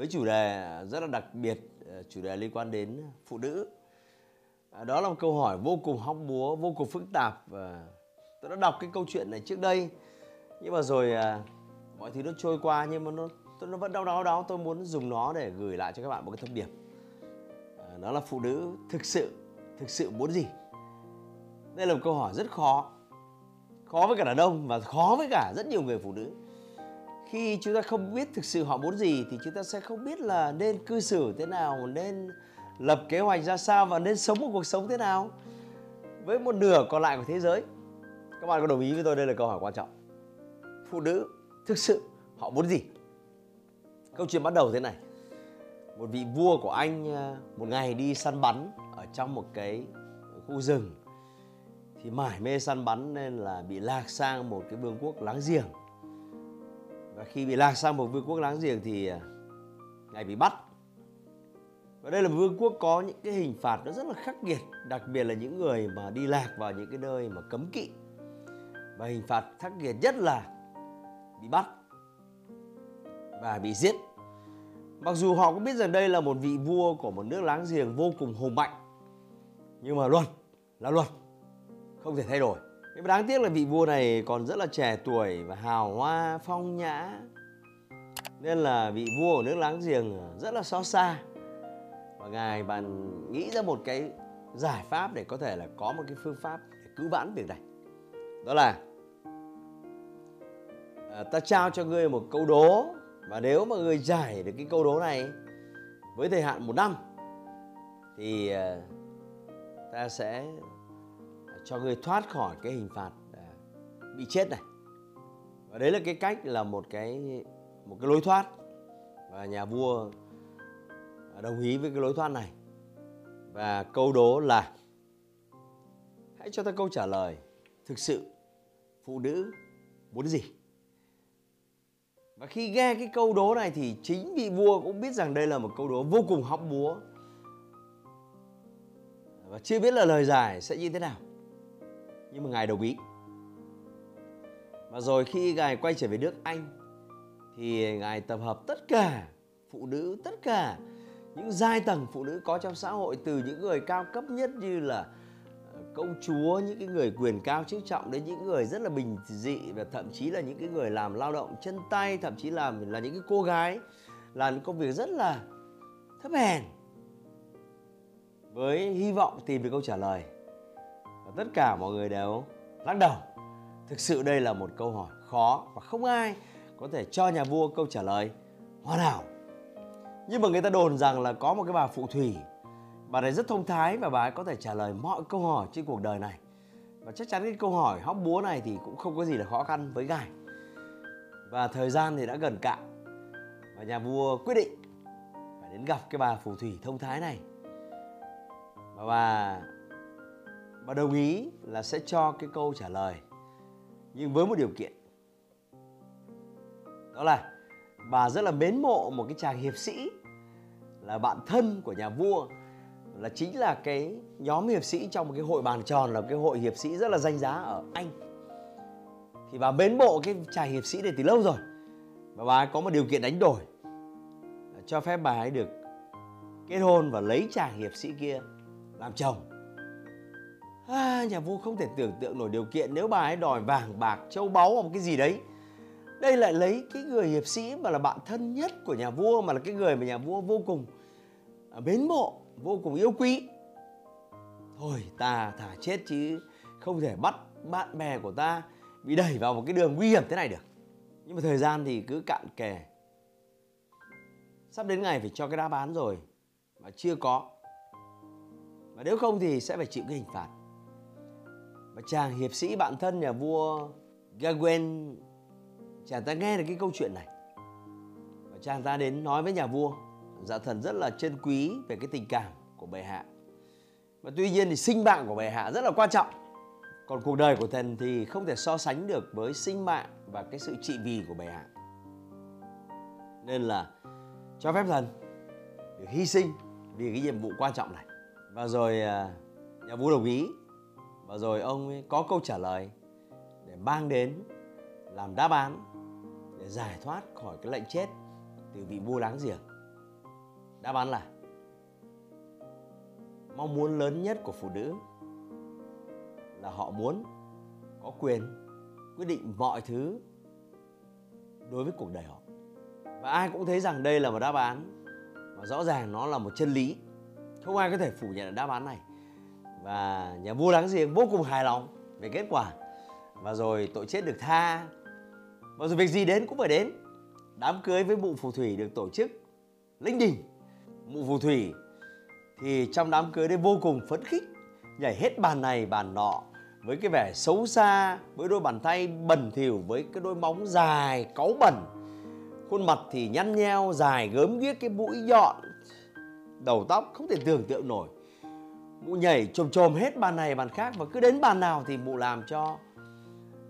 với chủ đề rất là đặc biệt, ờ, chủ đề liên quan đến phụ nữ. À, đó là một câu hỏi vô cùng hóc búa, vô cùng phức tạp và tôi đã đọc cái câu chuyện này trước đây. Nhưng mà rồi à, mọi thứ nó trôi qua nhưng mà nó tôi nó vẫn đau đau đau tôi muốn dùng nó để gửi lại cho các bạn một cái thông điệp. À, đó là phụ nữ thực sự thực sự muốn gì? Đây là một câu hỏi rất khó khó với cả đàn ông và khó với cả rất nhiều người phụ nữ khi chúng ta không biết thực sự họ muốn gì thì chúng ta sẽ không biết là nên cư xử thế nào, nên lập kế hoạch ra sao và nên sống một cuộc sống thế nào. Với một nửa còn lại của thế giới, các bạn có đồng ý với tôi đây là câu hỏi quan trọng. Phụ nữ thực sự họ muốn gì? Câu chuyện bắt đầu thế này. Một vị vua của anh à, một ngày đi săn bắn ở trong một cái khu rừng thì mải mê săn bắn nên là bị lạc sang một cái vương quốc láng giềng và khi bị lạc sang một vương quốc láng giềng thì à, ngài bị bắt. Và đây là vương quốc có những cái hình phạt nó rất là khắc nghiệt, đặc biệt là những người mà đi lạc vào những cái nơi mà cấm kỵ. Và hình phạt khắc nghiệt nhất là bị bắt và bị giết. Mặc dù họ cũng biết rằng đây là một vị vua của một nước láng giềng vô cùng hùng mạnh, nhưng mà luật là luật, không thể thay đổi nhưng mà đáng tiếc là vị vua này còn rất là trẻ tuổi và hào hoa phong nhã. Nên là vị vua của nước láng giềng rất là xót xa. Và ngài bạn nghĩ ra một cái giải pháp để có thể là có một cái phương pháp để cứu vãn việc này. Đó là à, ta trao cho ngươi một câu đố. Và nếu mà ngươi giải được cái câu đố này với thời hạn một năm thì à, ta sẽ cho người thoát khỏi cái hình phạt à, bị chết này. Và đấy là cái cách là một cái một cái lối thoát. Và nhà vua đồng ý với cái lối thoát này. Và câu đố là, hãy cho ta câu trả lời, thực sự phụ nữ muốn gì? Và khi nghe cái câu đố này thì chính vị vua cũng biết rằng đây là một câu đố vô cùng hóc búa. Và chưa biết là lời giải sẽ như thế nào nhưng mà ngài đồng ý. Và rồi khi ngài quay trở về nước anh, thì ngài tập hợp tất cả phụ nữ, tất cả những giai tầng phụ nữ có trong xã hội, từ những người cao cấp nhất như là ờ, công chúa, những cái người quyền cao chức trọng đến những người rất là bình dị và thậm chí là những cái người làm lao động chân tay, thậm chí làm, là những cái cô gái, làm những công việc rất là thấp hèn, với hy vọng tìm được câu trả lời và tất cả mọi người đều lắc đầu. Thực sự đây là một câu hỏi khó và không ai có thể cho nhà vua câu trả lời hoàn hảo. Nhưng mà người ta đồn rằng là có một cái bà phụ thủy. Bà này rất thông thái và bà ấy có thể trả lời mọi câu hỏi trên cuộc đời này. Và chắc chắn cái câu hỏi hóc búa này thì cũng không có gì là khó khăn với ngài. Và thời gian thì đã gần cạn. Và nhà vua quyết định phải đến gặp cái bà phù thủy thông thái này. Và bà và đồng ý là sẽ cho cái câu trả lời, nhưng với một điều kiện. Đó là bà rất là mến mộ một cái chàng hiệp sĩ là bạn thân của nhà vua, là chính là cái nhóm hiệp sĩ trong một cái hội bàn tròn, là cái hội hiệp sĩ rất là danh giá ở Anh. Thì bà mến mộ cái chàng hiệp sĩ này từ lâu rồi, và bà ấy có một điều kiện đánh đổi. Cho phép bà ấy được kết hôn và lấy chàng hiệp sĩ kia làm chồng à, nhà vua không thể tưởng tượng nổi điều kiện nếu bà ấy đòi vàng bạc châu báu hoặc một cái gì đấy. Đây lại lấy cái người hiệp sĩ mà là bạn thân nhất của nhà vua mà là cái người mà nhà vua vô cùng à, mến mộ vô cùng yêu quý. Thôi ta thả chết chứ không thể bắt bạn bè của ta bị đẩy vào một cái đường nguy hiểm thế này được. Nhưng mà thời gian thì cứ cạn kề. Sắp đến ngày phải cho cái đáp án rồi mà chưa có. Và nếu không thì sẽ phải chịu cái hình phạt và chàng hiệp sĩ bạn thân nhà vua Gawain, chàng ta nghe được cái câu chuyện này. Và chàng ta đến nói với nhà vua dạ thần rất là trân quý về cái tình cảm của bệ hạ. Và tuy nhiên thì sinh mạng của bệ hạ rất là quan trọng. Còn cuộc đời của thần thì không thể so sánh được với sinh mạng và cái sự trị vì của bệ hạ. Nên là cho phép thần được hy sinh vì cái nhiệm vụ quan trọng này. Và rồi à, nhà vua đồng ý và rồi ông ấy có câu trả lời để mang đến, làm đáp án, để giải thoát khỏi cái lệnh chết từ vị vua láng giềng. Đáp án là, mong muốn lớn nhất của phụ nữ là họ muốn có quyền quyết định mọi thứ đối với cuộc đời họ. Và ai cũng thấy rằng đây là một đáp án và rõ ràng nó là một chân lý. Không ai có thể phủ nhận đáp án này và nhà vua láng giềng vô cùng hài lòng về kết quả. Và rồi tội chết được tha. Và rồi việc gì đến cũng phải đến. Đám cưới với mụ phù thủy được tổ chức linh đình. Mụ phù thủy thì trong đám cưới đấy vô cùng phấn khích, nhảy hết bàn này bàn nọ với cái vẻ xấu xa, với đôi bàn tay bẩn thỉu, với cái đôi móng dài, cáu bẩn. Khuôn mặt thì nhăn nheo, dài gớm ghiếc, cái mũi nhọn, đầu tóc không thể tưởng tượng nổi mụ nhảy chồm chồm hết bàn này bàn khác và cứ đến bàn nào thì mụ làm cho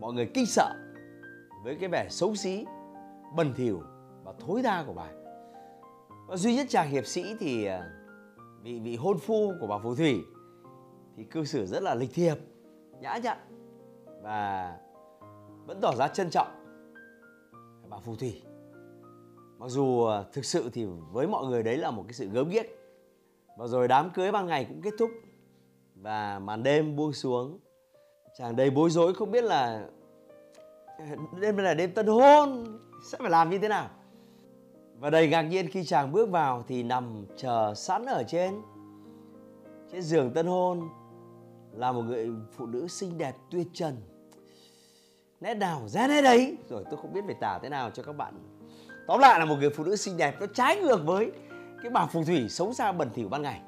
mọi người kinh sợ với cái vẻ xấu xí, bẩn thỉu và thối tha của bà. Và duy nhất chàng hiệp sĩ thì à, vị vị hôn phu của bà phù thủy thì cư xử rất là lịch thiệp, nhã nhặn và vẫn tỏ ra trân trọng bà phù thủy. Mặc dù à, thực sự thì với mọi người đấy là một cái sự gớm ghiếc và rồi đám cưới ban ngày cũng kết thúc. Và màn đêm buông xuống. Chàng đầy bối rối, không biết là đêm nay là đêm tân hôn, sẽ phải làm như thế nào? Và đầy ngạc nhiên khi chàng bước vào thì nằm chờ sẵn ở trên. Trên giường tân hôn là một người phụ nữ xinh đẹp tuyệt trần. Nét nào ra nét đấy rồi tôi không biết phải tả thế nào cho các bạn. Tóm lại là một người phụ nữ xinh đẹp nó trái ngược với cái bà phù thủy xấu xa bẩn thỉu ban ngày.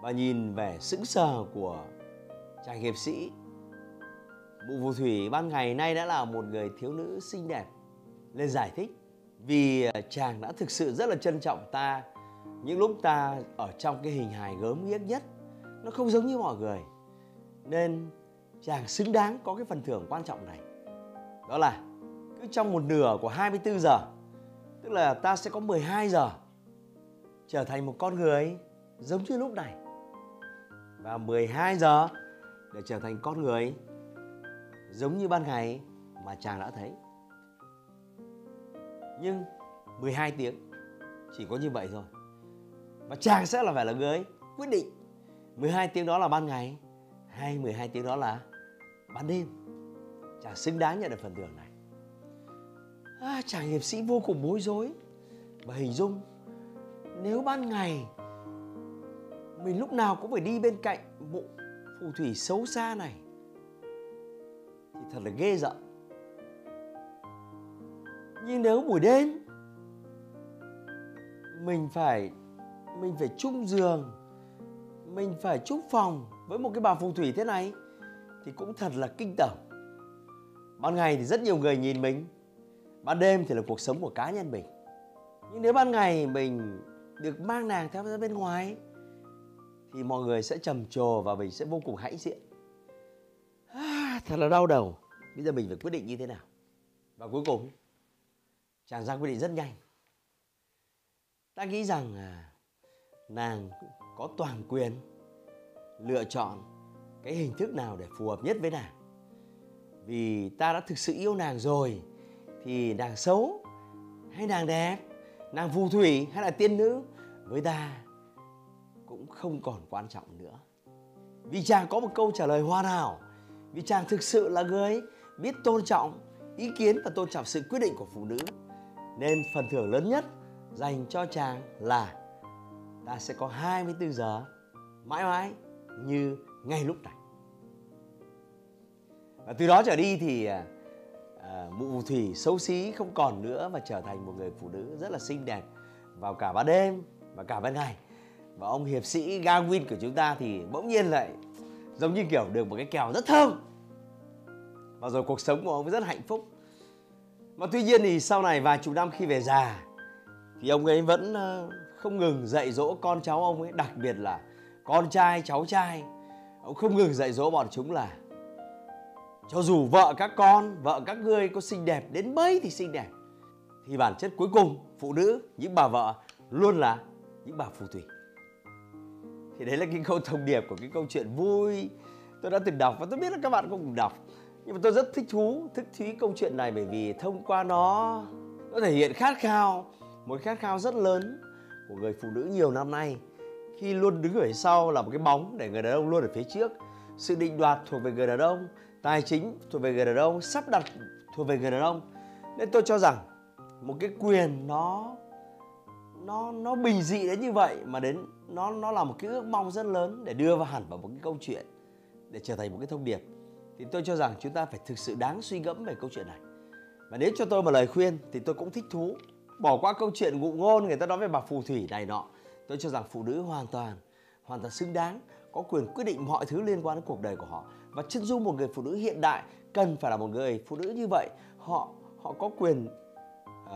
Và nhìn vẻ sững sờ của chàng hiệp sĩ. Mụ phù thủy ban ngày nay đã là một người thiếu nữ xinh đẹp lên giải thích vì à, chàng đã thực sự rất là trân trọng ta. Những lúc ta ở trong cái hình hài gớm ghiếc nhất, nó không giống như mọi người. Nên chàng xứng đáng có cái phần thưởng quan trọng này. Đó là cứ trong một nửa của 24 giờ, tức là ta sẽ có 12 giờ trở thành một con người giống như lúc này. Và 12 giờ để trở thành con người giống như ban ngày mà chàng đã thấy. Nhưng 12 tiếng chỉ có như vậy thôi. Và chàng sẽ là phải là người quyết định 12 tiếng đó là ban ngày hay 12 tiếng đó là ban đêm. Chàng xứng đáng nhận được phần thưởng này. À, chàng hiệp sĩ vô cùng bối rối và hình dung nếu ban ngày mình lúc nào cũng phải đi bên cạnh bộ phù thủy xấu xa này, thì thật là ghê rợn nhưng nếu buổi đêm mình phải mình phải chung giường, mình phải chung phòng với một cái bà phù thủy thế này, thì cũng thật là kinh tởm. Ban ngày thì rất nhiều người nhìn mình, ban đêm thì là cuộc sống của cá nhân mình. Nhưng nếu ban ngày mình được mang nàng theo ra bên ngoài thì mọi người sẽ trầm trồ và mình sẽ vô cùng hãnh diện. À, thật là đau đầu. Bây giờ mình phải quyết định như thế nào? Và cuối cùng chàng ra quyết định rất nhanh. Ta nghĩ rằng à, nàng có toàn quyền lựa chọn cái hình thức nào để phù hợp nhất với nàng. Vì ta đã thực sự yêu nàng rồi thì nàng xấu hay nàng đẹp? Nàng phù thủy hay là tiên nữ, với ta cũng không còn quan trọng nữa. Vì chàng có một câu trả lời hoàn hảo, vì chàng thực sự là người biết tôn trọng ý kiến và tôn trọng sự quyết định của phụ nữ, nên phần thưởng lớn nhất dành cho chàng là ta sẽ có 24 giờ mãi mãi như ngay lúc này. Và từ đó trở đi thì à, à, mụ phù thủy xấu xí không còn nữa và trở thành một người phụ nữ rất là xinh đẹp vào cả ban đêm và cả ban ngày. Và ông hiệp sĩ Gawin của chúng ta thì bỗng nhiên lại giống như kiểu được một cái kèo rất thơm. Và rồi cuộc sống của ông rất hạnh phúc mà tuy nhiên thì sau này vài chục năm khi về già thì ông ấy vẫn ờ, không ngừng dạy dỗ con cháu ông ấy đặc biệt là con trai cháu trai. Ông không ngừng dạy dỗ bọn chúng là cho dù vợ các con, vợ các ngươi có xinh đẹp đến mấy thì xinh đẹp. Thì bản chất cuối cùng, phụ nữ, những bà vợ luôn là những bà phù thủy. Thì đấy là cái câu thông điệp của cái câu chuyện vui. Tôi đã từng đọc và tôi biết là các bạn cũng cùng đọc. Nhưng mà tôi rất thích thú thích thú câu chuyện này bởi vì thông qua nó nó thể hiện khát khao, một khát khao rất lớn của người phụ nữ nhiều năm nay. Khi luôn đứng ở sau là một cái bóng để người đàn ông luôn ở phía trước. Sự định đoạt thuộc về người đàn ông tài chính thuộc về người đàn ông, sắp đặt thuộc về người đàn ông. Nên tôi cho rằng một cái quyền nó nó nó bình dị đến như vậy mà đến nó nó là một cái ước mong rất lớn để đưa vào hẳn vào một cái câu chuyện, để trở thành một cái thông điệp. Thì tôi cho rằng chúng ta phải thực sự đáng suy ngẫm về câu chuyện này. Và nếu cho tôi một lời khuyên thì tôi cũng thích thú bỏ qua câu chuyện ngụ ngôn người ta nói về bà phù thủy này nọ. Tôi cho rằng phụ nữ hoàn toàn hoàn toàn xứng đáng có quyền quyết định mọi thứ liên quan đến cuộc đời của họ. Và chân dung một người phụ nữ hiện đại cần phải là một người phụ nữ như vậy. Họ họ có quyền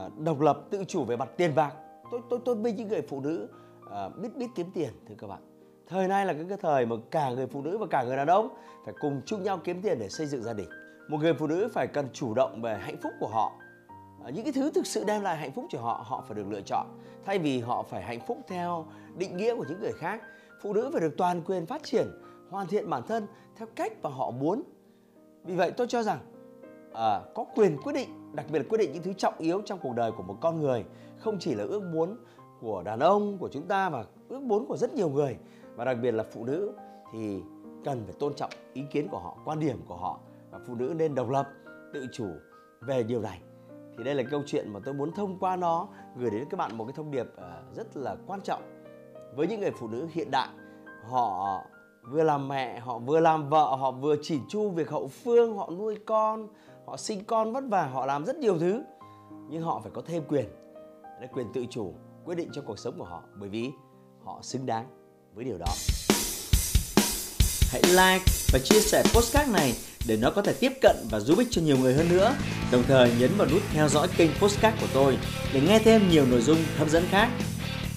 uh, độc lập tự chủ về mặt tiền bạc. Tôi tôi tôi bên những người phụ nữ uh, biết biết kiếm tiền thưa các bạn. Thời nay là cái, cái thời mà cả người phụ nữ và cả người đàn ông phải cùng chung nhau kiếm tiền để xây dựng gia đình. Một người phụ nữ phải cần chủ động về hạnh phúc của họ. Những cái thứ thực sự đem lại hạnh phúc cho họ họ phải được lựa chọn. Thay vì họ phải hạnh phúc theo định nghĩa của những người khác phụ nữ phải được toàn quyền phát triển hoàn thiện bản thân theo cách mà họ muốn. Vì vậy tôi cho rằng à, có quyền quyết định đặc biệt là quyết định những thứ trọng yếu trong cuộc đời của một con người không chỉ là ước muốn của đàn ông của chúng ta và ước muốn của rất nhiều người. Và đặc biệt là phụ nữ thì cần phải tôn trọng ý kiến của họ quan điểm của họ. Và phụ nữ nên độc lập tự chủ về điều này. Thì đây là câu chuyện mà tôi muốn thông qua nó gửi đến các bạn một cái thông điệp à, rất là quan trọng với những người phụ nữ hiện đại, họ vừa làm mẹ, họ vừa làm vợ, họ vừa chỉ chu việc hậu phương, họ nuôi con, họ sinh con vất vả, họ làm rất nhiều thứ. Nhưng họ phải có thêm quyền là quyền tự chủ, quyết định cho cuộc sống của họ, bởi vì họ xứng đáng với điều đó. Hãy like và chia sẻ postcard này để nó có thể tiếp cận và giúp ích cho nhiều người hơn nữa. Đồng thời nhấn vào nút theo dõi kênh postcard của tôi để nghe thêm nhiều nội dung hấp dẫn khác